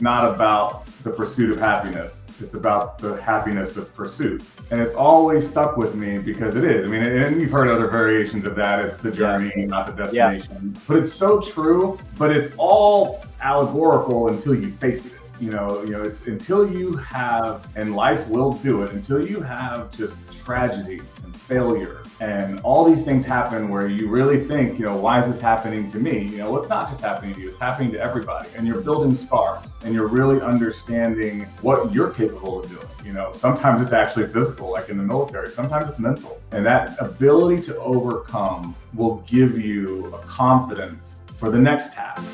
not about the pursuit of happiness. It's about the happiness of pursuit. And it's always stuck with me because it is. I mean, and you've heard other variations of that. It's the journey, yeah. not the destination. Yeah. But it's so true, but it's all allegorical until you face it you know, you know, it's until you have, and life will do it, until you have just tragedy and failure and all these things happen where you really think, you know, why is this happening to me? You know, it's not just happening to you, it's happening to everybody. And you're building scars and you're really understanding what you're capable of doing. You know, sometimes it's actually physical, like in the military, sometimes it's mental. And that ability to overcome will give you a confidence for the next task.